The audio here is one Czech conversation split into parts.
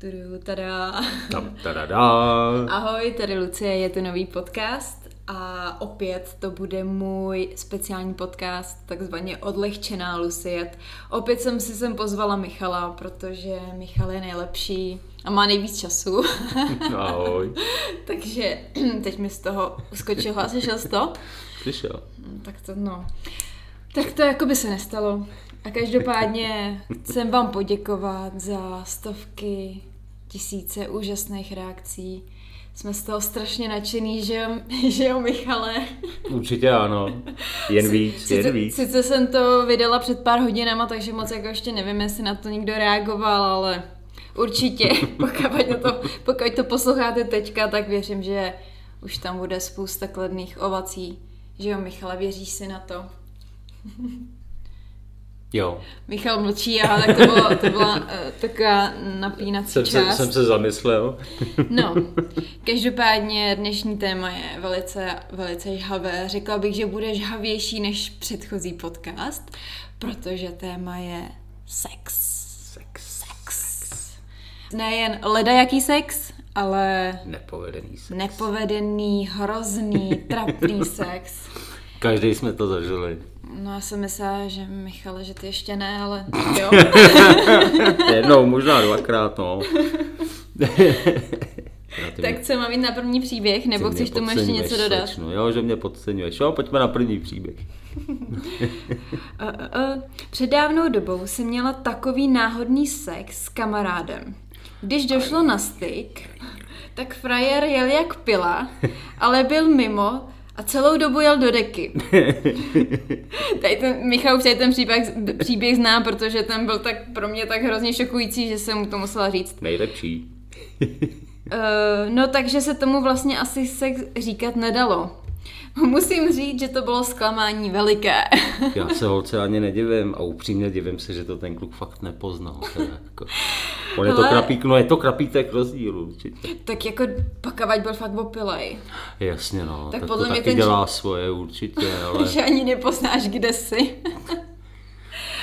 Tudu, tada. Tam, tada. Ahoj, tady Lucie, je to nový podcast a opět to bude můj speciální podcast, takzvaně odlehčená Lucie. Opět jsem si sem pozvala Michala, protože Michal je nejlepší a má nejvíc času. Ahoj. Takže teď mi z toho uskočil a slyšel jsi to? Slyšel. Tak to no. Tak to jako by se nestalo. A každopádně chcem vám poděkovat za stovky, tisíce úžasných reakcí. Jsme z toho strašně nadšený, že jo, že jo Michale? Určitě ano. Jen víc, sice, jen víc. Sice jsem to vydala před pár hodinama, takže moc jako ještě nevím, jestli na to někdo reagoval, ale určitě, pokud, na to, pokud to posloucháte teďka, tak věřím, že už tam bude spousta kladných ovací. Že jo, Michale, věříš si na to? Jo. Michal mlčí, ale tak to, bylo, to byla uh, taková napínací jsem část. Se, jsem se zamyslel. no, každopádně dnešní téma je velice, velice žhavé. Řekla bych, že bude žhavější než předchozí podcast, protože téma je sex. Sex. Sex. Nejen ledajaký sex, ale Nepovedený sex. nepovedený, hrozný, trapný sex. Každý jsme to zažili. No já jsem myslela, že Michale, že ty ještě ne, ale jo. Jednou, možná dvakrát, no. tak co mám jít na první příběh, nebo chceš tomu ještě něco dodat? No jo, že mě podceňuješ. Jo, pojďme na první příběh. uh, uh. Před dávnou dobou jsem měla takový náhodný sex s kamarádem. Když došlo na styk, tak frajer jel jak pila, ale byl mimo a celou dobu jel do deky. Tady ten, Michal už ten příběh, příběh zná, protože ten byl tak pro mě tak hrozně šokující, že jsem mu to musela říct. Nejlepší. uh, no takže se tomu vlastně asi sex říkat nedalo. Musím říct, že to bylo zklamání veliké. Já se holce ani nedivím a upřímně divím se, že to ten kluk fakt nepoznal. Teda, jako. On je to Ale- krapík, no je to krapítek rozdíl určitě. Tak jako pakavať byl fakt opilej. Jasně no, Tak tak, podle to mě taky ten dělá svoje určitě, ale Že ani nepoznáš, kde jsi.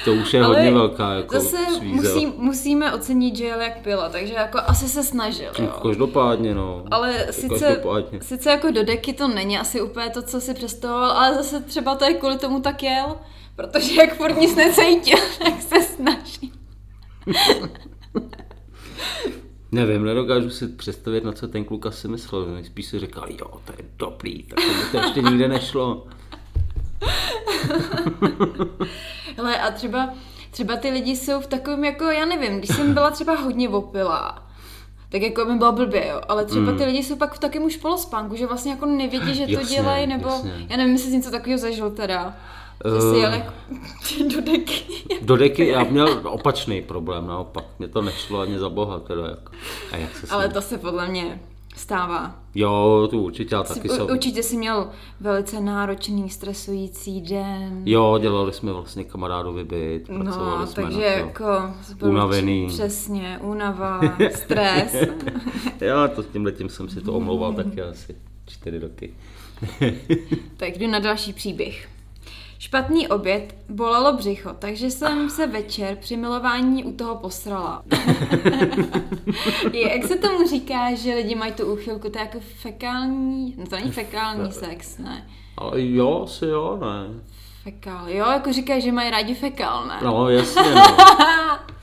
To už je hodně velká jako zase svízel. musí, musíme ocenit, že jel jak pila, takže jako asi se snažil, jo. Každopádně no. Ale sice, Každopádně. sice jako do deky to není asi úplně to, co si představoval, ale zase třeba to je kvůli tomu tak jel, protože jak furt nic necítil, tak se snaží. Nevím, nedokážu si představit, na co ten kluk asi myslel. Spíš si říkal, jo, to je dobrý, tak to ještě nikde nešlo. Hele, a třeba, třeba ty lidi jsou v takovém jako, já nevím, když jsem byla třeba hodně opilá, tak jako mi bylo blbě, jo. Ale třeba ty lidi jsou pak v takovém už polospánku, že vlastně jako nevědí, že to Jasně, dělají, nebo jasně. já nevím, jestli jsi něco takového zažil teda. Že jsi Eh. jel jako do deky. Do deky já měl opačný problém, naopak. Mě to nešlo ani za boha, teda jako. A jak se Ale to se podle mě stává. Jo, to určitě, ale taky Jsi, jsou... určitě jsi měl velice náročný, stresující den. Jo, dělali jsme vlastně kamarádovi byt, pracovali No, jsme takže na to. jako... Unavený. Přesně, únava, stres. Jo, to s tímhle tím jsem si to omlouval taky asi čtyři roky. tak jdu na další příběh. Špatný oběd, bolelo břicho, takže jsem se večer při milování u toho posrala. Je, jak se tomu říká, že lidi mají tu úchylku, to je jako fekální, no to není fekální sex, ne. Ale jo, asi jo, ne. Fekál, jo, jako říkají, že mají rádi fekál, ne. No, jasně, no.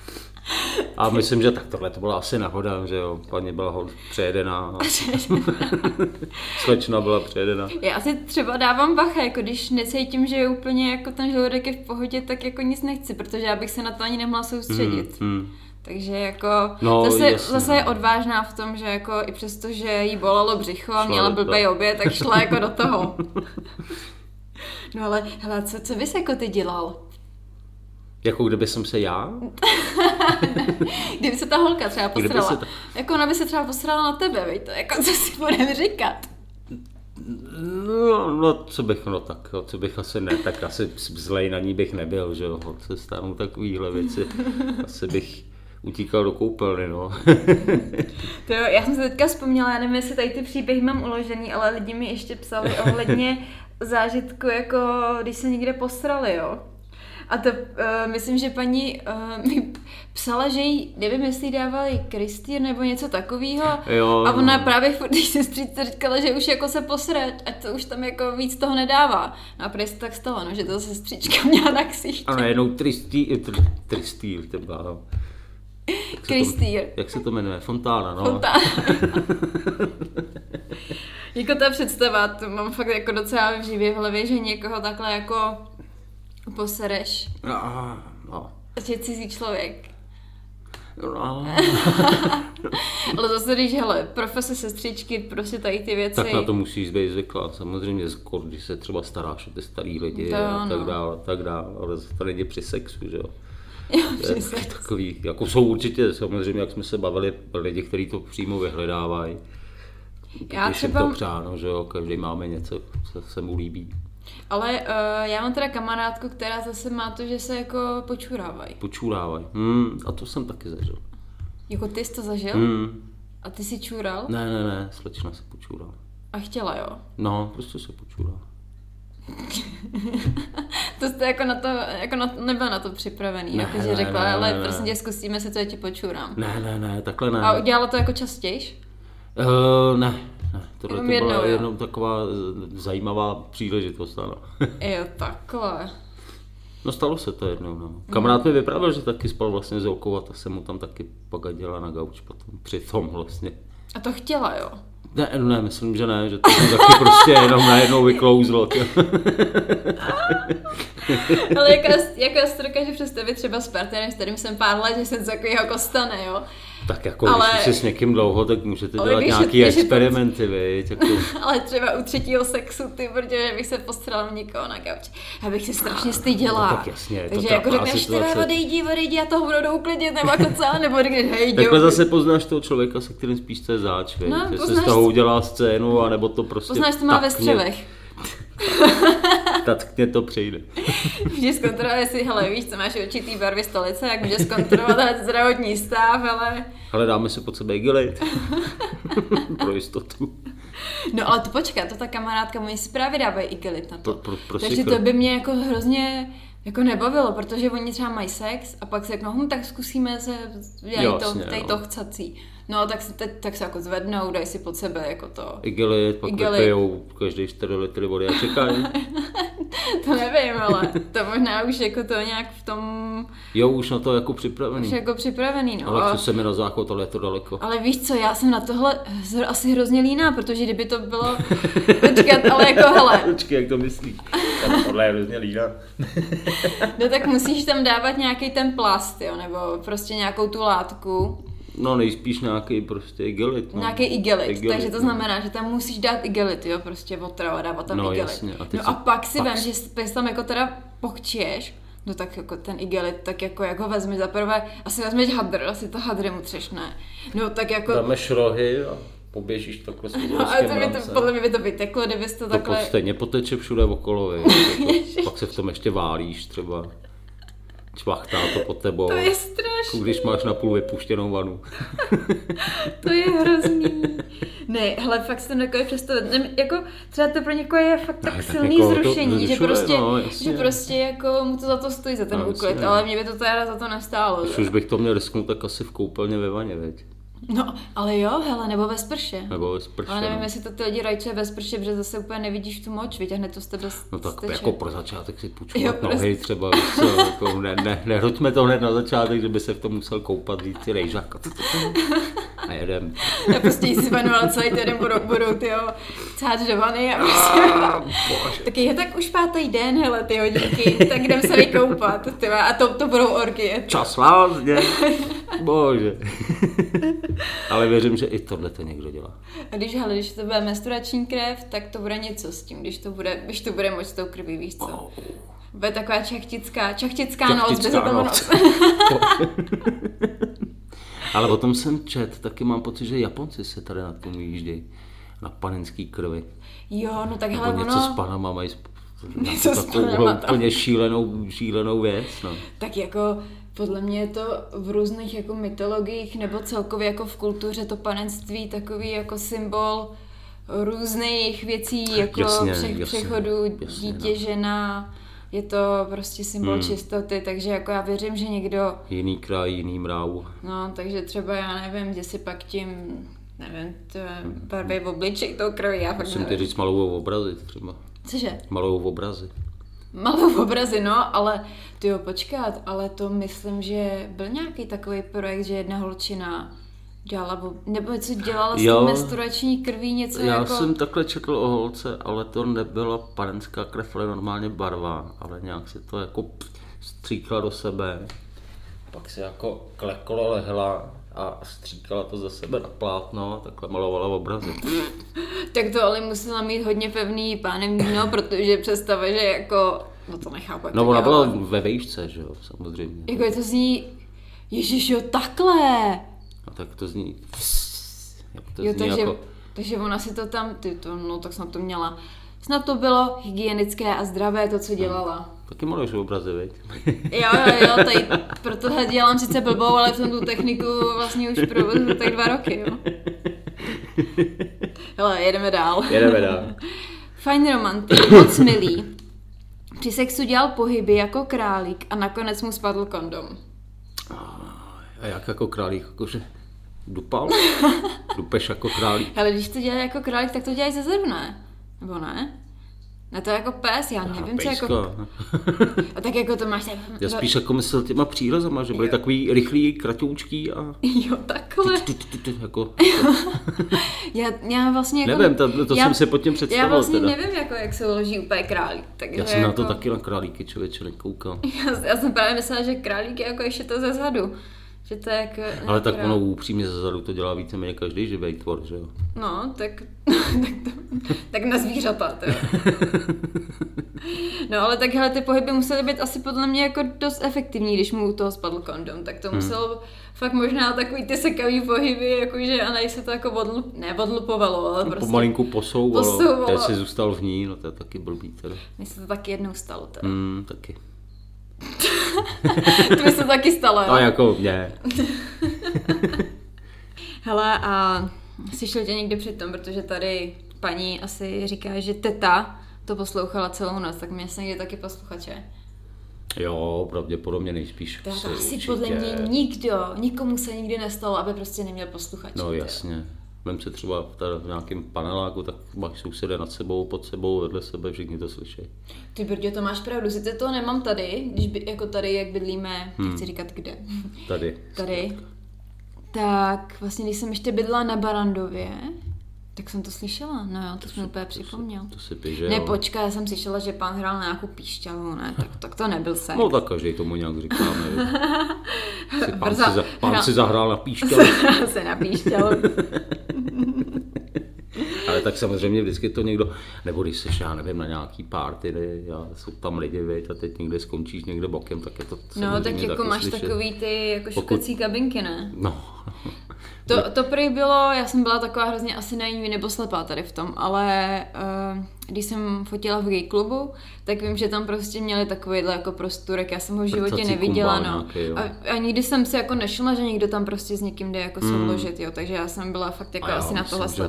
A myslím, že tak tohle to byla asi náhoda, že jo, paní byla hod přejedená. Slečna byla přejedená. Já si třeba dávám bacha, jako když necítím, že je úplně jako ten žaludek je v pohodě, tak jako nic nechci, protože já bych se na to ani nemohla soustředit. Hmm. Takže jako No, zase, jasně, zase je no. odvážná v tom, že jako i přesto, že jí bolelo břicho a měla blbej oběd, tak šla jako do toho. No ale hele, co, co bys jako ty dělal? Jako kdyby jsem se já? Kdyby se ta holka třeba posrala. se ta- Jako ona by se třeba posrala na tebe, veď to jako co si budeme říkat. No, no, co bych, no tak, jo, co bych asi ne, tak asi zlej na ní bych nebyl, že jo, se stanou takovýhle věci. Asi bych utíkal do koupelny, no. To jo, já jsem se teďka vzpomněla, já nevím, jestli tady ty příběhy mám uložený, ale lidi mi ještě psali ohledně zážitku, jako když se někde posrali, jo. A to, uh, myslím, že paní uh, mi psala, že jí, nevím, jestli dávali Kristýr nebo něco takového. Jo, a ona no. právě furt té sestřičce říkala, že už jako se posre, ať to už tam jako víc toho nedává. No a prý se tak stalo, no, že to sestřička měla na ksichtě. A najednou tristý, tr, tristýr, třeba, no. Jak se to- Kristýr. Jak se to jmenuje? Fontána, no. Fontán. jako ta představa, to mám fakt jako docela živě v hlavě, že někoho takhle jako posereš. No, no. Že cizí člověk. no. Ale zase když, hele, profese sestřičky, prostě tady ty věci. Tak na to musíš být zvyklá. Samozřejmě, když se třeba staráš o ty starý lidi To a tak dále, tak dále. Ale zase to lidi při sexu, že jo. Jo, To je. Takový, jako jsou určitě, samozřejmě, jak jsme se bavili, lidi, kteří to přímo vyhledávají. Já třeba- to přáno, že jo, každý máme něco, co se mu líbí. Ale uh, já mám teda kamarádku, která zase má to, že se jako počurávají. Počůrávají. Hmm, a to jsem taky zažil. Jako ty jsi to zažil? Hmm. A ty si čural? Ne, ne, ne, slečna se počůrala. A chtěla, jo? No, prostě se počůrala. To jste jako na to, jako na, nebyl na to připravený, Ne, jakože ne, řekla, ne, ale ne, prosím tě, zkusíme se, co já ti počurám. Ne, ne, ne, takhle ne. A udělala to jako častějš? Uh, ne, ne, tohle to byla jednou, jo. jenom taková z- zajímavá příležitost, ano. Jo, takhle. No stalo se to jednou, no. Kamarád mi vyprávěl, že taky spal vlastně s Joukou a ta se mu tam taky pogadila na gauč potom, při tom vlastně. A to chtěla, jo? Ne, ne, myslím, že ne, že to tam taky prostě jenom najednou vyklouzlo. Ale jaká, jaká si to dokáže představit třeba s partnerem, s kterým jsem pár let, že se něco takového jako stane, jo? Tak jako, Ale- když jsi s někým dlouho, tak můžete dělat když je- nějaký když je to- experimenty, viď, jako, Ale třeba u třetího sexu, ty, protože bych se postrala někoho na gauči. Já bych se strašně styděla. No tak jasně, je to Takže jako řekneš, ty odejdi, odejdi, já toho budu uklidnit, nebo jako co, nebo řekneš, hej, Takhle zase poznáš toho člověka, se kterým spíš chce záč, viď, No, že se z poznáš- toho udělá scénu, anebo to prostě Poznáš, to má ve taktně- střevech. Taktně to přejde. Můžeš zkontrolovat, jestli, hele, víš, co máš určitý barvy stolice, jak můžeš zkontrolovat zdravotní stav, ale... Ale dáme se pod sebe igelit. Pro jistotu. No ale to počkat, to ta kamarádka, oni si právě dávají igelit na to. Pro- pro- pro Takže to by mě jako hrozně jako nebavilo, protože oni třeba mají sex a pak si řeknou, hm, tak zkusíme se dělat Jo, to, jasně, to chcací. No tak se, teď, tak se jako zvednou, dají si pod sebe jako to. Igelit, pak Igelit. vypijou každý 4 litry vody a čekají. To nevím, ale to možná už jako to nějak v tom Jo, už na to jako připravený. už jako připravený, no. Ale chce se mi na záchod, ale je to daleko. Ale víš co, já jsem na tohle asi hrozně líná, protože kdyby to bylo, počkat, ale jako hele, Počkej, jak to myslíš? Tohle je hrozně lína. no tak musíš tam dávat nějaký ten plast, jo, nebo prostě nějakou tu látku, No nejspíš nějaký prostě igelit. No. nějaký igelit, Igelit, takže to no. znamená, že tam musíš dát igelit, jo, prostě otrava, dávat tam No, igelit. jasně, a no si- a pak si vem, že si tam jako teda pochčiješ, no tak jako ten igelit, tak jako, jako vezmi za prvé, asi vezmeš hadr, asi to hadry mu třešne. No tak jako, Dáme šrohy a poběžíš takhle s no, ale to by to, podle mě by to vyteklo, kdybys to To takhle... takhle... stejně poteče všude okolo, jako, pak se v tom ještě válíš třeba. Čvachtá to pod tebou. To je strašný. Když máš na půl vypuštěnou vanu. To je hrozný. Ne, hele, fakt jsem takový představit. Ne, jako, třeba to pro někoho je fakt tak tak silný to zrušení, že zrušuje, prostě, no, jasně. že prostě jako mu to za to stojí, za ten No, úklid, ale mě by to teda za to nestálo. Když že? už bych to měl risknout, tak asi v koupelně ve vaně, veď? No, ale jo, hele, nebo ve sprše. Nebo ve sprše, Ale nevím, no. jestli to ty lidi rajčuje ve sprše, protože zase úplně nevidíš tu moč, vyťahne to z tebe No tak steče. jako pro začátek si Jo, půjčovat prostě. nohy třeba, víš co, jako ne, ne, nehoďme to hned na začátek, že by se v tom musel koupat, víc si rejžák a jedem. Já prostě si panovala celý týden budou, budou ty cát do vany a prostě... Taky je tak už pátý den, hele, ty hodinky, tak jdem se vykoupat, tyva, a to, to budou orgie. Čas lázně, bože. Ale věřím, že i tohle to někdo dělá. A když, hele, když to bude menstruační krev, tak to bude něco s tím, když to bude, když to bude moc s tou krví, víš co? Bude taková čachtická, čachtická, noc, bez Čachtická toho noc. noc. Ale o tom jsem čet, taky mám pocit, že Japonci se tady na tom výjíždějí. Na panenský krvi. Jo, no tak Nebo hele, něco s ono, Panama mají Něco s Panama úplně šílenou, šílenou věc. No. tak jako podle mě je to v různých jako mytologiích nebo celkově jako v kultuře to panenství takový jako symbol různých věcí, jako Jasně, pře- jasně, přechodu jasně, dítě, no. žena, je to prostě symbol Hmm. čistoty, takže jako já věřím, že někdo, Jiný kraj, jiný mráv. no, takže třeba já nevím, že si pak tím, nevím, to barvy v obličej tou krví, já fakt Musím nevím. říct malou obrazy třeba. Cože? Malou obrazy. Malou obrazy, no, ale ty jo, počkat, ale to myslím, že byl nějaký takový projekt, že jedna holčina dělala, nebo něco dělala s Jo. tou menstruační krví, něco Já jako... jsem takhle četl o holce, ale to nebyla panenská krev, ale normálně barva, ale nějak se to jako stříkla do sebe. Pak se jako kleklo lehla a stříkala to za sebe na plátno a takhle malovala obrazy. Tak to ale musela mít hodně pevný pánem víno, protože představa, že jako, no to nechápu, No ona byla ve vejšce, že jo, samozřejmě. Jako je to zní, Ježíš jo, takhle. A tak to zní... To Jo, zní takže, jako... takže ona si to tam, ty to, no tak snad to měla. Snad to bylo hygienické a zdravé to, co dělala. Taky maluješ obrazy, viď? Jo, jo, jo, tady pro tohle dělám sice blbou, ale tom tu techniku vlastně už provozuju tak dva roky, jo. Hele, jedeme dál. Jedeme dál. Fajn romantik, moc milý. Při sexu dělal pohyby jako králík a nakonec mu spadl kondom. A jak jako králík, jakože dupal? Dupeš jako králík? Hele, když to dělá jako králík, tak to dělají ze zadu, ne? Nebo ne? Ne, to jako pes, já nevím, co jako... A tak jako to máš... Já spíš jako myslel těma přírazama, že byly takový rychlý, kratoučký a Jo, takhle. tu, tu, tu, tu, jako, Já, já vlastně jako... nevím, to, to já, jsem si pod tím Já představil vlastně teda. nevím, jako, jak se uloží úplně králík. Takže Já jsem jako, na to taky na králíky člověče nekoukal. Já, já jsem právě myslela, že králík je jako ještě to ze zadu. Že to je jako... Ale tak ono upřímně zezadu to dělá víceméně každý živý tvor, že jo? No, tak, tak, to, tak na zvířata, to jo. No ale tak hele, ty pohyby musely být asi podle mě jako dost efektivní, když mu u toho spadl kondom, tak to Hmm. muselo fakt možná takový ty sekavý pohyby, jakože a nej se to jako odlup, ne odlupovalo, ale prostě Pomalinku posouvalo, posouvalo. teď si zůstal v ní, no to je taky blbý teda. mně se to taky jednou stalo. Teda. Hmm, taky. To by se taky stalo, jo? A jako mě. Hele, a slyšel tě někdy přitom, protože tady paní asi říká, že teta to poslouchala celou noc, tak mě se někdy taky posluchače. Jo, pravděpodobně nejspíš. To, asi to určitě. podle mě nikdo, nikomu se nikdy nestalo, aby prostě neměl posluchače. No ty jo. Vem se třeba v, tady v nějakém paneláku, tak máš sousedy nad sebou, pod sebou, vedle sebe, všichni to slyší. Ty brdě, to máš pravdu, sice to nemám tady, když by, jako tady, jak bydlíme, Hmm. nechci říkat kde, Tady. tady, tak vlastně, když jsem ještě bydlela na Barandově, tak jsem to slyšela, no jo, to, jsem úplně připomněl. To si píše, Ne, počkej, já jsem slyšela, že pán hrál na nějakou píšťalu, ne, tak, tak to nebyl sex. No tak každý tomu nějak říkáme. Si pán, Brza- si, za, pán hra- si zahrál na píšťalu. se na píšťalu. Tak samozřejmě vždycky to někdo, nebo když seš, já nevím, na nějaký party, já, jsou tam lidi, viď, a teď někde skončíš někde bokem, tak je to No, tak jako máš slyšet. takový ty jako Pokud- šukací kabinky, ne? No, To, to prý bylo, já jsem byla taková hrozně asi naivní nebo slepá tady v tom, ale uh, když jsem fotila v gay klubu, tak vím, že tam prostě měli takovýhle jako prostorek, já jsem ho v životě Prcací neviděla, no. nějaký. A, a nikdy jsem si jako nešla, že někdo tam prostě s někým jde jako se vložit, jo, takže já jsem byla fakt jako asi na myslím, tohle že-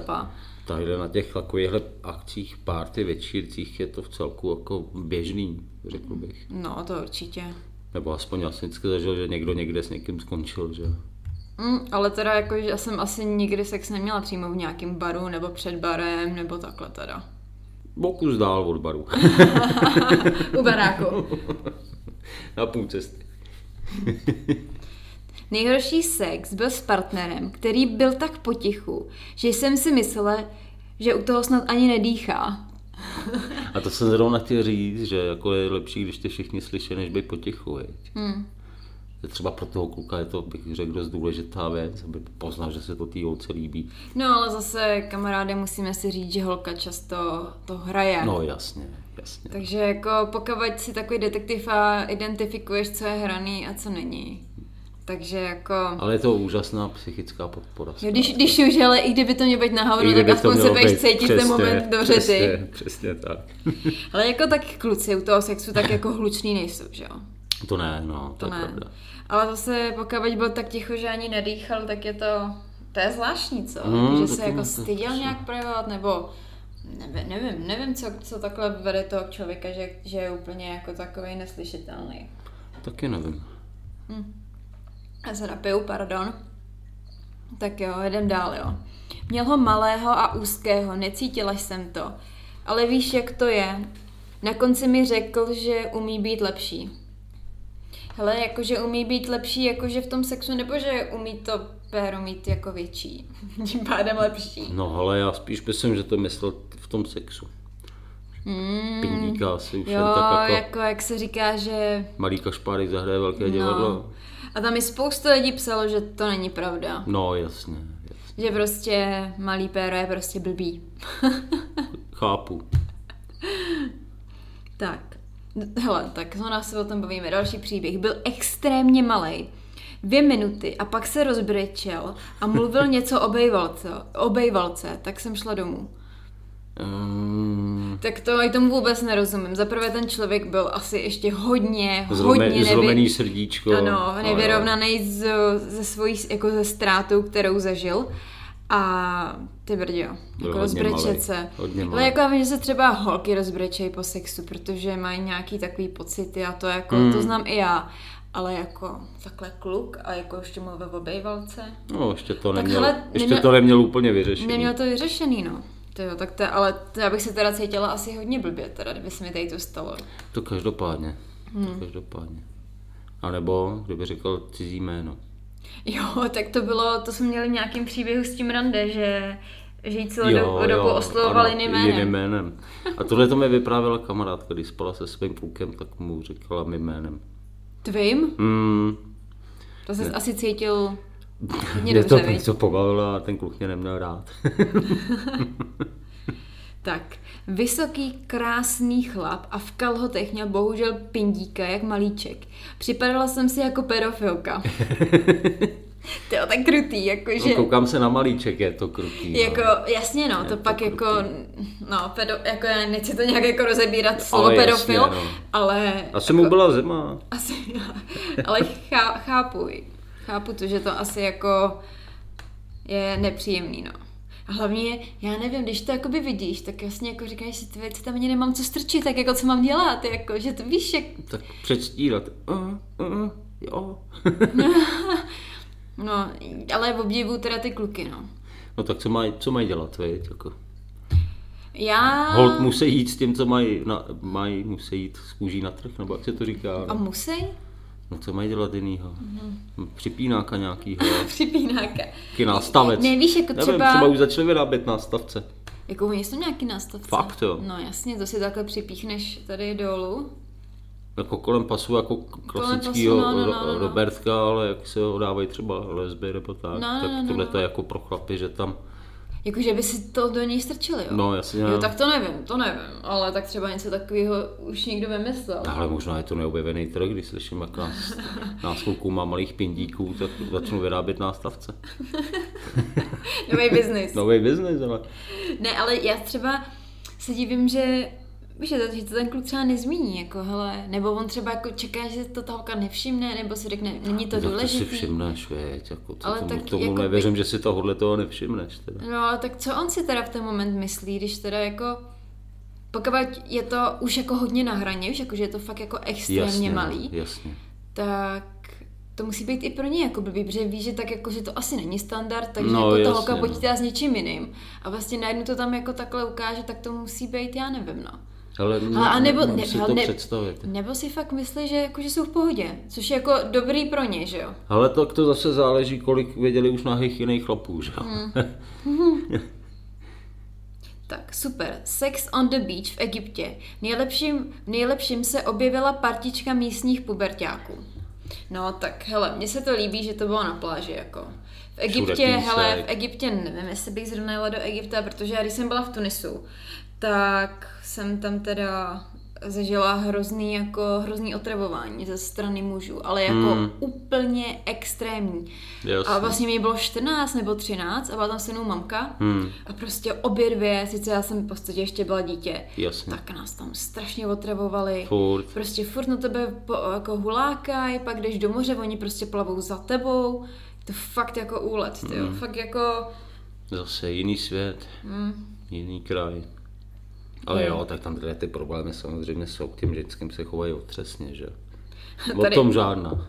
slepá. Tady na těch takovýchhle akcích, party, večírcích je to v celku jako běžný, řekl bych. No, to určitě. Nebo aspoň já jsem vždycky zažil, že někdo někde s někým skončil, že Mm, ale teda jako, že já jsem asi nikdy sex neměla přímo v nějakém baru, nebo před barem, nebo takhle teda. Bokus dál od baru. U baráku. na půl cesty. Nejhorší sex byl s partnerem, který byl tak potichu, že jsem si myslela, že u toho snad ani nedýchá. A to jsem zrovna chtěl říct, že jako je lepší, když ty všichni slyší, než být potichu, viď? Hmm. Že třeba pro toho kluka je to, bych řekl, dost důležitá věc, aby poznal, že se to té holce líbí. No ale zase, kamaráde, musíme si říct, že holka často to hraje. No jasně, jasně. Takže jako pokud si takový detektiv a identifikuješ, co je hraný a co není. Takže jako... Ale je to úžasná psychická podpora. Jo, když, když už, ale i kdyby to mělo být na hovno, tak aspoň se budeš cítit ten moment dobře ty. Přesně, přesně tak. Ale jako tak kluci u toho sexu tak jako hluční nejsou, že jo? To ne, no, to, To je ne. pravda. Ale zase pokud byl tak ticho, že ani nedýchal, tak je to, to je zvláštní, co? Hmm, že se jako styděl to- nějak projevovat, nebo nevím, nevím, nevím co, co takhle vede toho člověka, že, že je úplně jako takový neslyšitelný. Taky nevím. Já se napiju, pardon. Tak jo, jedem dál, jo. Měl ho malého a úzkého, necítila jsem to. Ale víš, jak to je. Na konci mi řekl, že umí být lepší. Hele, jakože umí být lepší, jakože v tom sexu, nebo že umí to péro mít jako větší. Tím pádem lepší. No ale já spíš myslím, že to myslel v tom sexu. Mm, Pindíka asi už jen jo, tak jako jako jak se říká, že... malý kašpárek zahraje velké No. A tam mi spousta lidí psalo, že to není pravda. No jasně, jasně. Že prostě malý péro je prostě blbý. Chápu. Tak, hele, tak nás se o tom bavíme. Další příběh. Byl extrémně malý. Dvě minuty a pak se rozbrečel a mluvil něco o bejvalce, o bejvalce, tak jsem šla domů. Um, Tak to i tomu vůbec nerozumím. Zaprvé ten člověk byl asi ještě hodně, zlome, hodně zlomený nevy... srdíčko. ano, nevyrovnaný z, ze svojí jako ze ztrátou, kterou zažil. A ty Byl jako rozbrečet se. Ale jako já vím, že se třeba holky rozbrečejí po sexu, protože mají nějaký takový pocity a to jako, Hmm. to znám i já. Ale jako takhle kluk a jako ještě mluvil o bejvalce. No, ještě to neměl, ještě neměl- to neměl úplně vyřešený. Neměl to vyřešený, no. To jo, tak to, ale to já bych se teda cítila asi hodně blbě, teda, kdyby se mi tady to stalo. To každopádně. Hmm. To každopádně. A nebo, kdyby řekl cizí jméno. Jo, tak to bylo, to jsme měli v nějakém příběhu s tím rande, že, že jí celou dobu, dobu oslovoval jiným jménem. jiným jménem. A tohle to mi vyprávěla kamarádka, když spala se svým klukem, tak mu říkala mým jménem. Tvým? Hmm, To jsi asi cítil hodně mě to viď? něco pobavilo a ten kluk mě neměl rád. Tak, vysoký, krásný chlap a v kalhotech měl bohužel pindíka jak malíček. Připadala jsem si jako pedofilka. to je tak krutý, jakože... No, koukám se na malíček, je to krutý. Jako, jasně no, Je to to pak krutý. jako, no, pedo, jako já nechci to nějak jako rozebírat slovo Ale jasně, pedofil, no. ale... Asi jako, mu byla zima. Asi, ale chá, chápu, chápu to, že to asi jako je nepříjemný, no. A hlavně, já nevím, když to jakoby vidíš, tak jasně jako říkáš si, ty věci tam ani nemám co strčit, tak jako co mám dělat, jako, že to víš, jak, Tak předstírat. Uh, uh, jo. no, ale obdivuju teda ty kluky, no. No tak co mají, co mají dělat, viď? Jako. Já... Hold musí jít s tím, co mají, na, mají musí jít s kůží na trh, nebo jak se to říká. A musí? No co mají dělat jinýho? Mhm. Připínáka nějakýho. Připínáka. Taky nástavec. Ne, víš, jako Nevím, třeba... třeba už začali vyrábět nástavce. Jako oni jsou nějaký nástavce. Fakt, jo. No jasně, to si takhle připíchneš tady dolů. Jako kolem pasu, jako klasickýho pasu, no, no, no, no. Robertka, ale jak se ho dávají třeba lesby nebo tak, No, no, tak no, no, tohle no. to je jako pro chlapy, že tam, Jakože by si to do něj strčili, jo? no jasně, Jo, tak to nevím, to nevím, ale tak třeba něco takového už někdo vymyslel. ale možná je to neobjevený trh, když slyším, jak nás, nás má malých pindíků, tak začnu vyrábět nástavce. Nový biznis. Nový biznis, ale Ne, ale já třeba se divím, že Víš, že to, že to ten kluk třeba nezmíní, jako hele, nebo on třeba jako čeká, že to ta holka nevšimne, nebo si řekne, není to No, to si všimneš, věď, jako to, Ale tomu, tak tomu jako by- nevěřím, že si tohle toho nevšimneš. Teda. No ale tak co on si teda v ten moment myslí, když teda jako pokud je to už jako hodně na hraně, už jako, že je to fakt jako extrémně Jasně, no, malý, jasně. tak to musí být i pro ně jako blbý, protože ví, že tak jako, že to asi není standard, takže No, jako ta holka no. počítá s něčím jiným. A vlastně najednou to tam jako takhle ukáže, tak to musí být, já nevím, no. Ale, Ale a nebo, ne, si to ne, představit. nebo si fakt myslí, že, jako, že jsou v pohodě, což je jako dobrý pro ně, že jo? Ale tak to zase záleží, kolik věděli už nahých jiných chlapů, že? Hmm. Tak, super. Sex on the beach v Egyptě. Nejlepším, v nejlepším se objevila partička místních pubertáků. No tak, hele, mně se to líbí, že to bylo na pláži, jako. V Egyptě, hele, v Egyptě nevím, jestli bych zrovna jela do Egypta, protože já když jsem byla v Tunisu, tak jsem tam teda zažila hrozný, jako, hrozný otravování ze strany mužů, ale jako Hmm. úplně extrémní. Jasně. A vlastně mi bylo 14 nebo 13 a byla tam se mnou mamka Hmm. a prostě obě dvě, sice já jsem v podstatě ještě byla dítě, Jasně. tak nás tam strašně otravovali. Furt. Prostě furt na tebe po, jako hulákaj, pak jdeš do moře, oni prostě plavou za tebou. Je to fakt jako úlet, ty Hmm. Fakt jako, Zase jiný svět, mm, jiný kraj. Ale jo, tak tam tyhle ty problémy samozřejmě jsou, k těm vždyckým se chovají otřesně, že? O Tady- tom žádná.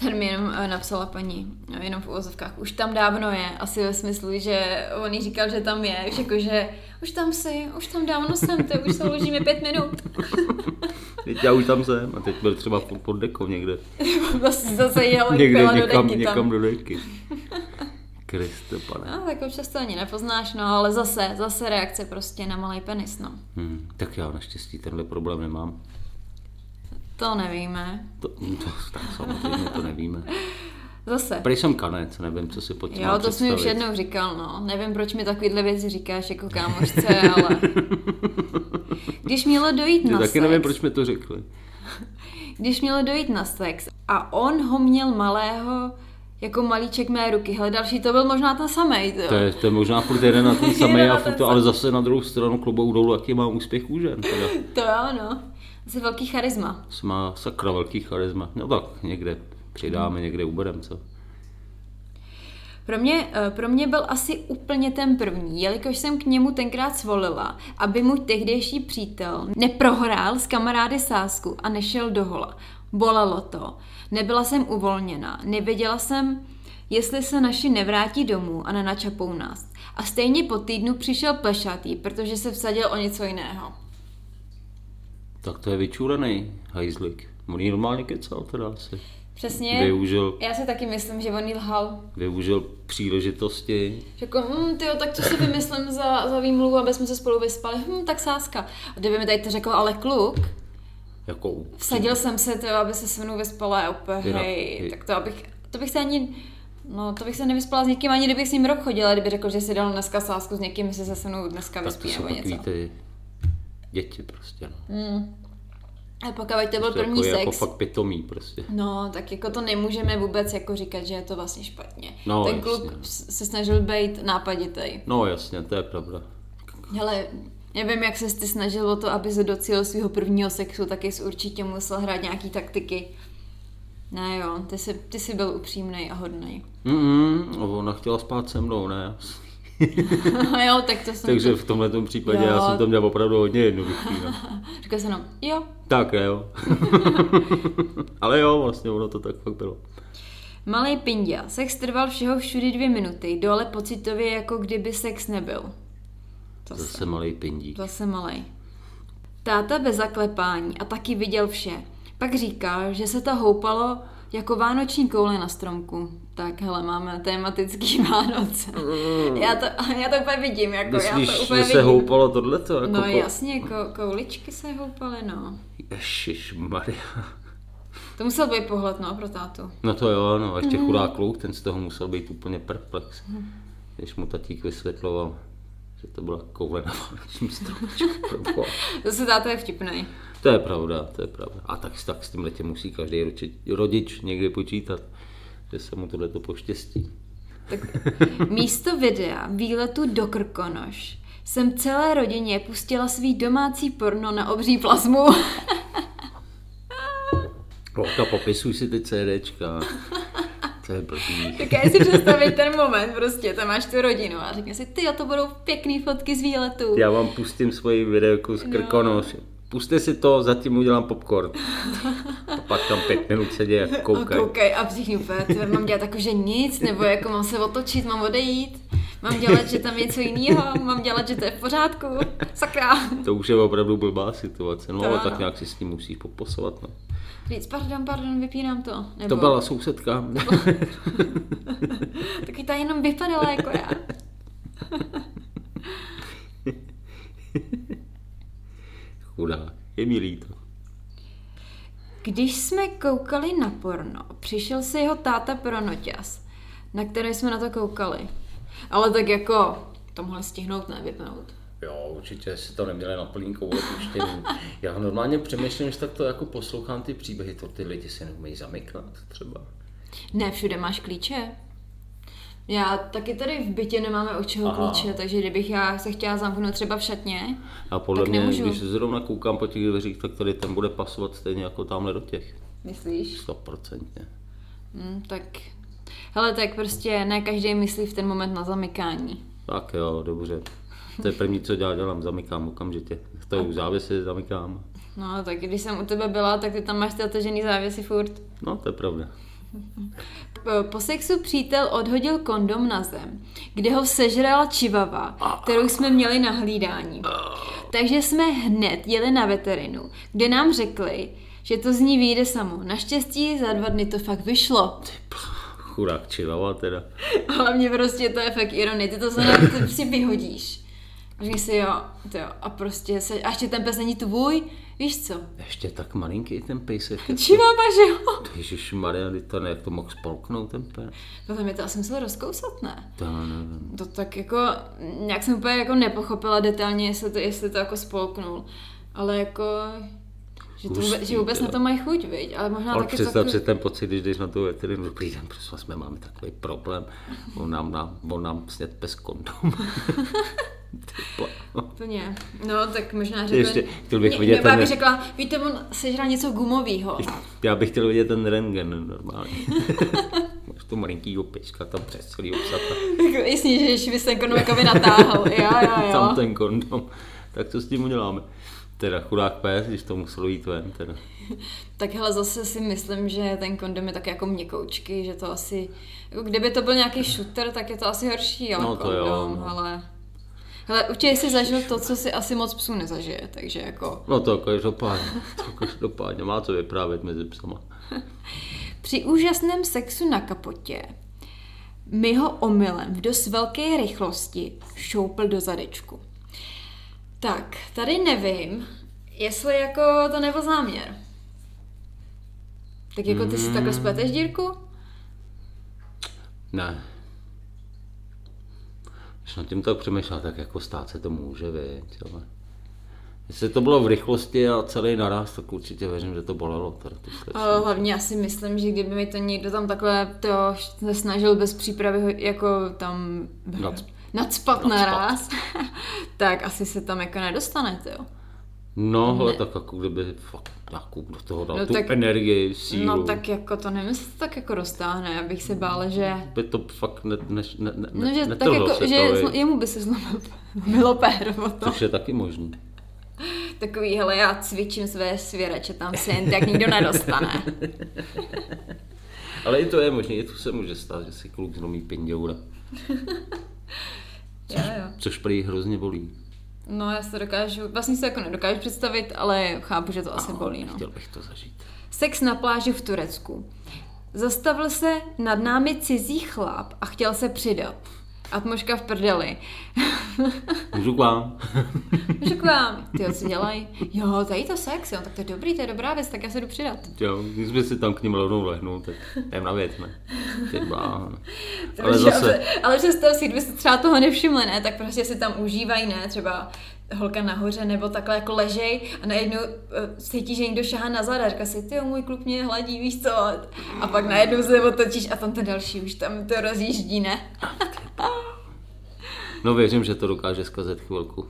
Tady mi jenom eh, napsala paní, eh, jenom v uvozovkách, už tam dávno je, asi ve smyslu, že on jí říkal, že tam je, už jako, že už tam jsi, už tam dávno jsem, ty už se ložíme pět minut. Teď já už tam jsem a teď byl třeba furt pod dekou někde. Zase, zase jel někde někam, někam do deky. Kriste pane. No, tak občas to ani nepoznáš, no, ale zase, zase reakce prostě na malý penis, no. Hmm, tak já naštěstí tenhle problém nemám. To nevíme. To, to, tak samozřejmě to nevíme. Zase. Prý jsem kanec, nevím, co si pod tím Jo, to jsi mi už jednou říkal, no. Nevím, proč mi takovýhle věci říkáš jako kámošce, ale... Když mělo dojít Já na taky sex, nevím, proč mi to řekli. když mělo dojít na sex a on ho měl malého jako malíček mé ruky. Hele, další to byl možná ten samej, to To je, to je možná furt jeden na ten na a furt to, ale zase na druhou stranu klobou dolů, jaký má úspěch u žen. Teda. To jo, no. Asi velký charisma. Jsi má sakra velký charisma. No tak někde přidáme, někde uberem, co? Pro mě, eh, pro mě byl asi úplně ten první, jelikož jsem k němu tenkrát svolila, aby můj tehdejší přítel neprohrál s kamarády sásku a nešel do hola. Bolelo to. Nebyla jsem uvolněna. Nevěděla jsem, jestli se naši nevrátí domů a nenačapou nás. A stejně po týdnu přišel plešatý, protože se vsadil o něco jiného. Tak to je vyčúrený hajzlik. On normálně kecal teda asi. Přesně. Využil, Já si taky myslím, že on lhal. využil příležitosti. Jako, hm, tyjo, tak co si vymyslím za, za výmluvu, aby jsme se spolu vyspali? Hm, tak sáska. A kdyby mi tady to řekl, ale kluk, Jako vsadil jsem se, tyjo, aby se se mnou vyspala, a úplně, hej, hej. tak to abych, to bych se ani, no to bych se nevyspala s někým, ani kdybych s ním rok chodila, kdyby řekl, že si dal dneska sásku s někým, jestli se se mnou dneska tak vyspí nebo něco. ty děti prostě. No. Hmm. A pokud to byl Prostě první jako, jako sex, fakt pitomý prostě. No, tak jako to nemůžeme vůbec jako říkat, že je to vlastně špatně. No, Ten jasně. kluk s- se snažil být nápaditej. No jasně, to je pravda. Hele, nevím, jak se ty snažil o to, aby se docílil svého prvního sexu, taky jsi určitě musel hrát nějaký taktiky. Ne jo, ty jsi, ty jsi byl upřímný a hodný. Mm, ona chtěla spát se mnou, ne? jo, tak to jsem... Takže v tomhle případě Jo. já jsem to měl opravdu hodně jednoduchý. No. Říkal jsem jenom, jo. Tak jo. Ale jo, vlastně ono to tak fakt bylo. Malej Pindia. Sex trval všeho všudy dvě minuty, dole pocitově jako kdyby sex nebyl. Zase, Zase malý pindík. zase malej. Táta bez zaklepání a taky viděl vše. Pak říkal, že se to houpalo jako vánoční koule na stromku. Tak hele, máme tematický Vánoce. Já to, já to úplně vidím, jako já Myslíš, to úplně že se vidím. houpalo tohleto? Jako No ko- jasně, ko, kouličky se houpaly, no. Ježišmarja. To musel být pohled, no, pro tátu. No to jo, no, a ještě Mhm. chudák kluk, ten z toho musel být úplně perplex. Když mu tatík vysvětloval, že to byla koule na vánočním stromečku. Zase táta je vtipný. To je pravda, to je pravda. A tak, tak s tím letě musí každý rodič, rodič někdy počítat, že se mu tohleto poštěstí. Tak místo videa výletu do Krkonoš jsem celé rodině pustila svý domácí porno na obří plazmu. Plocha, popisuj si ty CDčka. To je blbý. tak já si představit ten moment, prostě tam máš tu rodinu a řekne si, ty, to budou pěkný fotky z výletu. Já vám pustím svoji videjku z Krkonoš. Puste si to, zatím udělám popcorn. A pak tam pět minut sedí a A koukej a všichni úplně, mám dělat jako, že nic, nebo jako mám se otočit, mám odejít, mám dělat, že tam je něco jiného, mám dělat, že to je v pořádku, sakra. To už je opravdu blbá situace, no To ale ano. tak nějak si s tím musíš poposovat. No. Říct, pardon, pardon, vypínám to. Nebo, To byla sousedka. Taky ta jenom vypadala jako já. Chudá, je mi líto. Když jsme koukali na porno, přišel si jeho táta pro noťas, na který jsme na to koukali. Ale tak jako, to mohli stihnout, ne vypnout. Jo, určitě si to neměli na plný koule puštění. Já normálně přemýšlím, že tak to jako poslouchám ty příběhy, to ty lidi si neumějí zamyknout třeba. Ne, všude máš klíče. Já taky tady v bytě nemáme od čeho Aha. klíče, takže kdybych já se chtěla zamknout třeba v šatně, A podle Tak mě, nemůžu. když zrovna koukám po těch dveřích, tak tady ten bude pasovat stejně jako tamhle do těch. myslíš? Stoprocentně. Hm, tak, hele, tak prostě ne každý myslí v ten moment na zamykání. Tak jo, dobře. To je první, co dělám, dělám, zamykám okamžitě. To je u závěsy, zamykám. No, tak když jsem u tebe byla, tak ty tam máš ty otevřený závěsy furt. No, to je pravda. Po- sexu přítel odhodil kondom na zem, kde ho sežrala čivava, kterou jsme měli na hlídání. Takže jsme hned jeli na veterinu, kde nám řekli, že to z ní vyjde samo. Naštěstí za dva dny to fakt vyšlo. Chudák čivava teda. Ale mě prostě to je fakt ironie, ty to se si vyhodíš. Říkáš si jo, to jo, a prostě se, a ještě ten pes není tvůj, víš co? Ještě tak malinký ten pejsek. Čivava, že jo? Ježiš Maria, to ne, jak to mohl spolknout ten pes? Tohle mi to asi muselo rozkousat, ne? To nevím. To tak jako, nějak jsem úplně jako nepochopila detailně, jestli to, jestli to jako spolknul. Ale jako, že, to vůbec, že vůbec na teda. to mají chuť, viď? Ale možná Ale taky představ si ten pocit, když jdeš na tu veterinu, dobrý den, prosím vás, my máme takový problém, on nám, nám, on nám sněd bez kondom. Úplně. No, tak možná, že... Ještě, chtěl bych vidět ten- bych řekla, víte, on sežral něco gumového. Já bych chtěl vidět ten rentgen normálně. Máš to malinkýho pejska tam přes celý obsata. Jako, Jasně, že ten kondom jako by natáhl. Jo, jo, jo. Tam ten kondom. Tak co s tím uděláme? Teda chudák pes, když to muselo jít ven. Teda. Tak hele, zase si myslím, že ten kondom je tak jako měkoučky, že to asi, jako kdyby to byl nějaký shooter, tak je to asi horší, ale No to jo, kondom, no. ale... Hele, určitě jsi zažil to, co si asi moc psů nezažije, takže jako... No to každopádně, to každopádně má co vyprávět mezi psama. Při úžasném sexu na kapotě mi ho omylem v dost velké rychlosti šoupl do zadečku. Tak, tady nevím, jestli jako to nebyl záměr. Tak jako ty si takhle spleteš dírku? Ne. Když nad tím tak přemýšlel, tak jako stát se to může, viď, ale... Jestli to bylo v rychlosti a celý naraz, tak určitě věřím, že to bolelo. Teda tu hlavně já si myslím, že kdyby mi to někdo tam takhle to se snažil bez přípravy jako tam Nac- nadspat nadspat. naraz, tak asi se tam jako nedostanete, jo. No, ale tak jako kdyby fakt nějakou do toho dal No tu tak- energii, sílu. No tak jako to nevím, jestli to tak jako roztáhne, abych se bála, že... By to fakt ne, ne, ne, ne, No, že tak jako, se že to, zlo, jemu by se zlomil zlomilo péro to. Což je taky možný. Takový, hele, já cvičím své svěrače, tam se jen tak nikdo nedostane. Ale i to je možné, i to se může stát, že si kluk zlomí pindoura. Jo, jo. Což prý hrozně bolí. No, já to dokážu, vlastně si to jako nedokážu představit, ale chápu, že to asi bolí, no. Chtěl bych to zažít. Sex na pláži v Turecku. Zastavil se nad námi cizí chlap a chtěl se přidat. Atmoška v prdeli. Můžu k vám? Můžu k vám. Ty co dělají? Jo, tady to sex, jo, tak to je dobrý, to je dobrá věc, tak já se jdu přidat. Jo, když by si tam k ním rovnou lehnul, tak jdem na věc, ne? Ty bláho. Ale Ale, zase, ale představ si, kdyby si třeba toho nevšimli, ne, tak prostě si tam užívají, ne, třeba holka nahoře nebo takhle jako ležej a najednou uh, cítí, že někdo šahá na záda a říká si, ty můj kluk mě hladí, víš co? A pak najednou se otočíš a tam ten další už tam to rozjíždí, ne? no věřím, že to dokáže zkazet chvilku.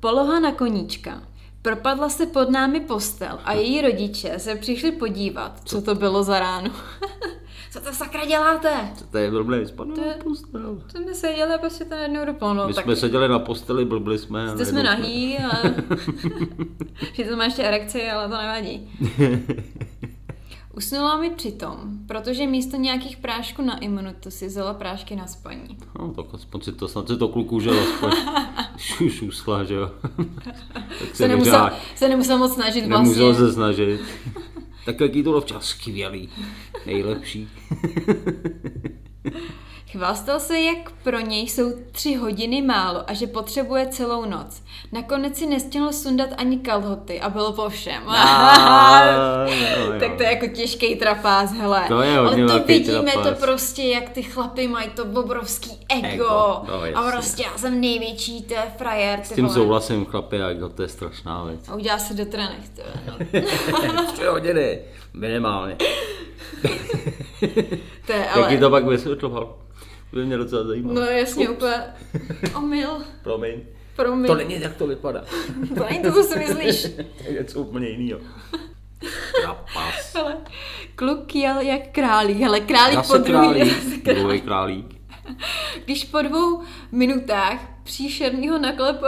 Poloha na koníčka. Propadla se pod námi postel a její rodiče se přišli podívat, co to bylo za ránu. co to sakra děláte? Co to je blblý, spadl To na je- postel. Co jsme seděli a prostě to najednou doplno. My tak jsme seděli na posteli, blbli jsme. a jste jsme nahý, ale... že to má ještě erekci, ale to nevadí. Usnula mi přitom, protože místo nějakých prášků na imunitu si vzala prášky na spaní. No, tak aspoň si to, snad si to kluk užil, aspoň. Už usla, že jo. tak se Se nemusel, nemusel, se nemusel moc snažit nemusel vlastně. se snažit. tak jaký to bylo včas skvělý. Nejlepší. Chvástal se, jak pro něj jsou tři hodiny málo a že potřebuje celou noc. Nakonec si nestihl sundat ani kalhoty a bylo po všem. Ah, jo, jo. tak to je jako těžký trapáz, hele. To je hodně Ale to vidíme trapáz. to prostě, jak ty chlapy mají to obrovský ego. Ego, no, a prostě já jsem největší, to je frajer. S ty tím souhlasím, chlapi, jak to je strašná věc. A udělá se do trenek, to je, no. Tři hodiny, minimálně. To je, Jak ti ale... to pak vysvětloval? To by mě docela zajímalo. No jasně, úplně omyl. Promiň. Promiň. To není, jak to vypadá. to není to, co si myslíš. to je něco úplně jiného. Trapas. Ale kluk jel jak králík, hele, králík po druhý. králík, druhý králík. Když po dvou minutách příšerného naklep,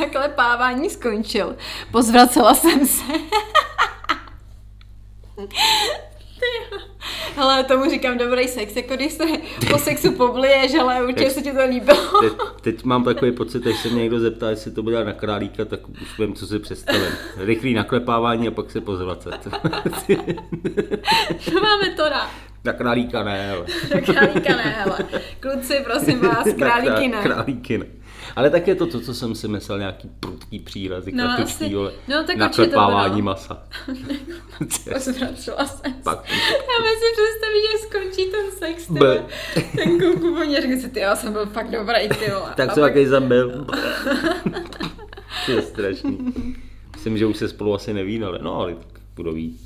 naklepávání skončil, pozvracela jsem se. Hele, tomu říkám dobrý sex, jako když se po sexu pobliješ, ale určitě se ti to líbilo. Teď, teď mám takový pocit, až se mě někdo zeptá, jestli to bude na králíka, tak už vím, co si představím. Rychlý naklepávání a pak se pozvracet. To máme to na. Na králíka ne, ale. Na králíka ne, hele. Kluci, prosím vás, králíky Na ne. krá- Králíky ne. Ale tak je to to, co jsem si myslel, nějaký prudký přírazy, No, no, asi- ale no, tak naklepávání to masa. Pozvracela jsem se. Pak, Já si představit, že skončí ten sex, ty B. vole. Ten kuku po řekne si, ty já jsem byl fakt dobrý, ty vole. tak co pak- jaký jsem byl? to je strašný. Myslím, že už se spolu asi nevídali, no ale tak budou ví.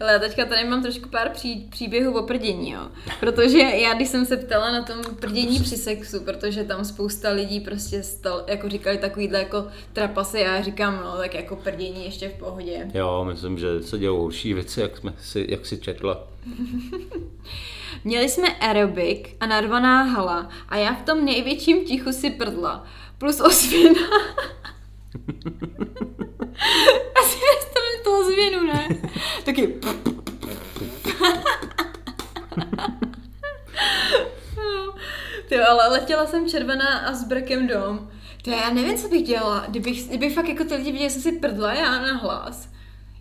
Ale já teďka tady mám trošku pár pří, příběhů o prdění, jo. Protože já, když jsem se ptala na tom prdění při sexu, protože tam spousta lidí prostě stal, jako říkali takovýhle jako trapasy, já říkám, no tak jako prdění ještě v pohodě. Jo, myslím, že se dělou horší věci, jak, jsme si, jak si četla. Měli jsme aerobik a narvaná hala a já v tom největším tichu si prdla. Plus osvěna. Ozvěnu, ne? Taky... Ty ale letěla jsem červená a s brkem dom. To já nevím, co bych dělala, kdybych, kdybych fakt jako ty lidi viděli, že jsem si prdla já na hlas.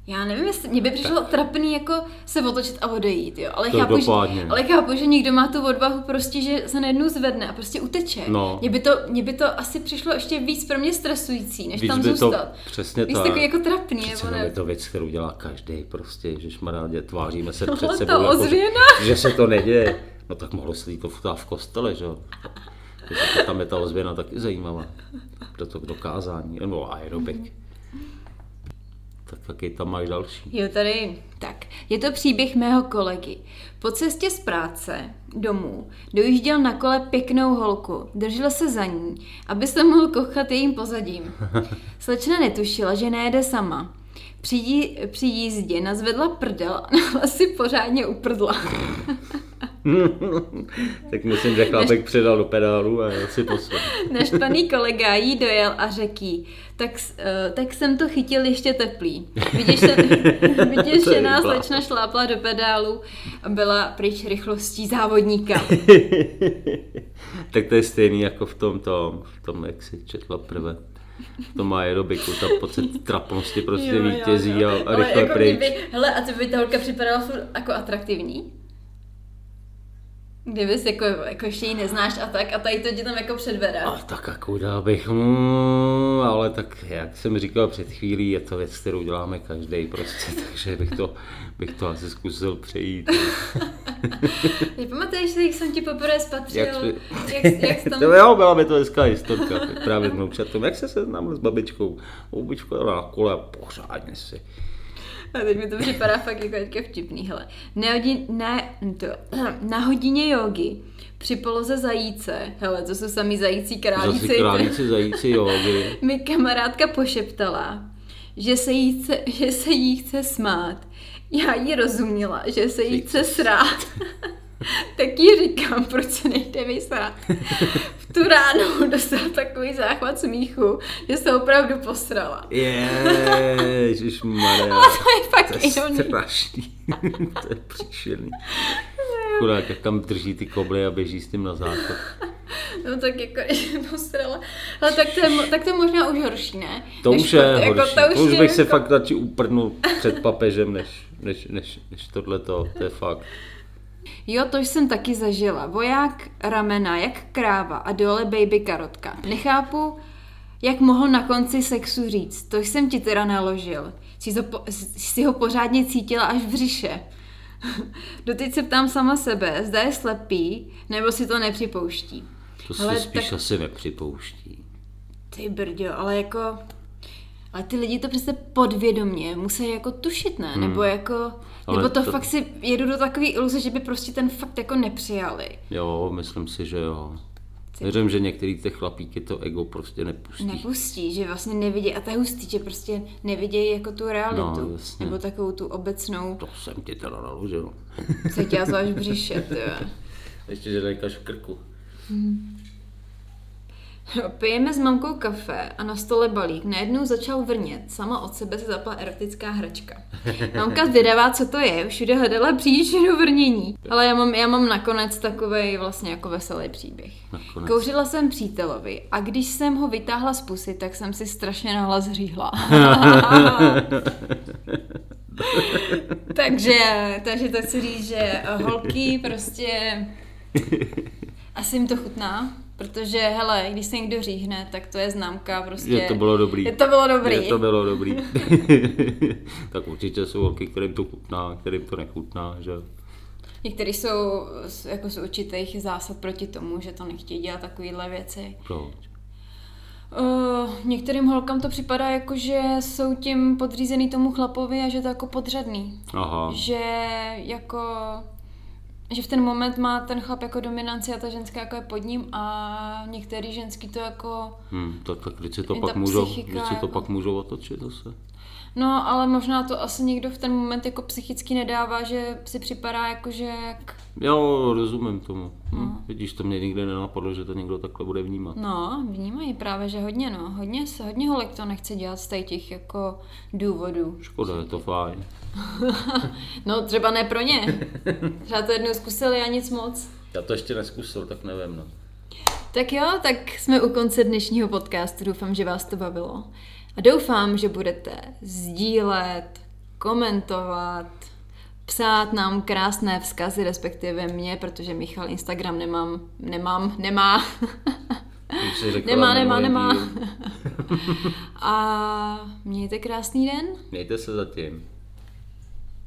Já nevím, jestli mě by přišlo trapný jako se otočit a odejít, jo. Ale To chápu, že, ale chápu, že někdo má tu odvahu prostě, že se najednou zvedne a prostě uteče. No. Mně by, to, mně by to asi přišlo ještě víc pro mě stresující, než Víc tam by to- zůstat. přesně Víc tak. takový jako trapný, Přece nebo jenom je ne? to věc, kterou dělá každý, prostě, že šmarádě, tváříme se No, před ta sebou, jako, že, že, se to neděje. No tak mohlo se to v kostele, že jo. Tam je ta ozvěna taky zajímavá. Pro to k dokázání, no aerobik. Tak taky tam máš další. Jo, tady, tak, je to příběh mého kolegy. Po cestě z práce domů dojížděl na kole pěknou holku, držel se za ní, aby se mohl kochat jejím pozadím. Slečna netušila, že nejede sama. Při, jí, při jízdě nazvedla prdel a na si pořádně uprdla. tak myslím, že chlapek předal do pedálu a si poslal. Naštvaný kolega jí dojel a řekl tak, eh, tak jsem to chytil ještě teplý. To Vyděšená je bláho. slečna šlápla do pedálu a byla pryč rychlostí závodníka. tak to je stejný jako v tom, tom, v tom jak si četla prve. V tom aerobiku, ta pocit trapnosti prostě Jo, jo, vítězí jo. a, a Ale rychle jako pryč. Kdyby, hele, a ty by ta holka připadala jako atraktivní? Kdybys jako, jako ještě ji neznáš a tak a tady to ti tam jako předvede. A tak jako dál bych, mm, ale tak jak jsem říkal před chvílí, je to věc, kterou děláme každý prostě, takže bych to, bych to asi zkusil přejít. Ty pamatuješ si, jak jsem ti poprvé spatřil? Jak jsi- Jak, jak, jsi tam... To jo, byla by to hezká historka, právě vnoučatom. Jak se seznámil s babičkou? Babička na kole pořádně si. A teď mi to připadá fakt jako teďka vtipný, hele. Nehodin, ne, to, na hodině jogy při poloze zajíce, hele, to jsou samý zající králíci, Zase králíci, zajíci, jogy. mi kamarádka pošeptala, že se, jí chce, že se jí chce smát. Já jí rozuměla, že se jí chce srát. tak jí říkám, proč se nejde vysrát. V tu ránu dostala takový záchvat smíchu, že se opravdu posrala. Ježišmarja. To je fakt To je ironie. strašný. to je příšerný. Chudák, jak tam drží ty kobly a běží s tím na záchod. No tak jako, když se posrala. Ale tak to, je, tak to je možná už horší, ne? To Než už je jako, horší. to už, To už bych se jako, fakt radši uprdnul před papežem, než, než, než, než tohleto. To je fakt. Jo, to jsem taky zažila. Voják ramena, jak kráva a dole baby karotka. Nechápu, jak mohl na konci sexu říct. To jsem ti teda naložil. Jsi, to po, jsi ho pořádně cítila až v břiše. Doteď se ptám sama sebe, zda je slepý, nebo si to nepřipouští. To Hele, se spíš tak- asi nepřipouští. Ty brďo, ale jako... Ale ty lidi to přece podvědomě musí jako tušit, ne? Nebo jako... Hmm. Ale nebo to, to- fakt si jedu do takové iluze, že by prostě ten fakt jako nepřijali. Jo, myslím si, že jo. Věřím, že některý ty chlapíky to ego prostě nepustí. Nepustí, že vlastně nevidí, a to je hustý, že prostě nevidějí jako tu realitu, No, jasně. nebo takovou tu obecnou, To jsem ti teda naložil. co tě zvlášť v břiše, ty jo. Ještě, že nejkaž v krku. Pijeme s mamkou kafe a na stole balík. Najednou začal vrnět. Sama od sebe se zapla erotická hračka. Mamka zvědavá, co to je. Všude hledala příčinu vrnění. Ale já mám, já mám nakonec takový vlastně jako veselý příběh. Nakonec. Kouřila jsem přítelovi a když jsem ho vytáhla z pusy, tak jsem si strašně nahlas říhla. takže, takže to chci říct, že holky prostě asi jim to chutná, protože hele, když se někdo říhne, tak to je známka prostě. Je to bylo dobrý. Je to bylo dobrý. Je to bylo dobrý. tak určitě jsou holky, kterým to chutná, kterým to nechutná, že? Některý jsou z- jako z určitých zásad proti tomu, že to nechtějí dělat takovéhle věci. Proč? Uh, některým holkám to připadá jako, že jsou tím podřízený tomu chlapovi a že to jako podřadný. Aha. Že jako že v ten moment má ten chlap jako dominanci a ta ženská jako je pod ním a některý ženský to jako Hmm, tak, tak když si to pak můžou, když si to jako- pak můžou otočit zase. No, ale možná to asi někdo v ten moment jako psychicky nedává, že si připadá jako, že jak... Jo, rozumím tomu. Hm. Vidíš, to mě nikdy nenapadlo, že to někdo takhle bude vnímat. No, vnímají právě, že hodně, no. Hodně, se- hodně holek to nechce dělat z těch jako důvodů. Škoda, je to fajn. No, třeba ne pro ně. Třeba to jednou zkusili a nic moc. Já to ještě neskusil, tak nevím, no. Tak jo, tak jsme u konce dnešního podcastu. Doufám, že vás to bavilo. A doufám, že budete sdílet, komentovat, psát nám krásné vzkazy, respektive mě, protože Michal Instagram nemám, nemám, nemá. Nemá, nemá, nemá. A mějte krásný den. Mějte se zatím.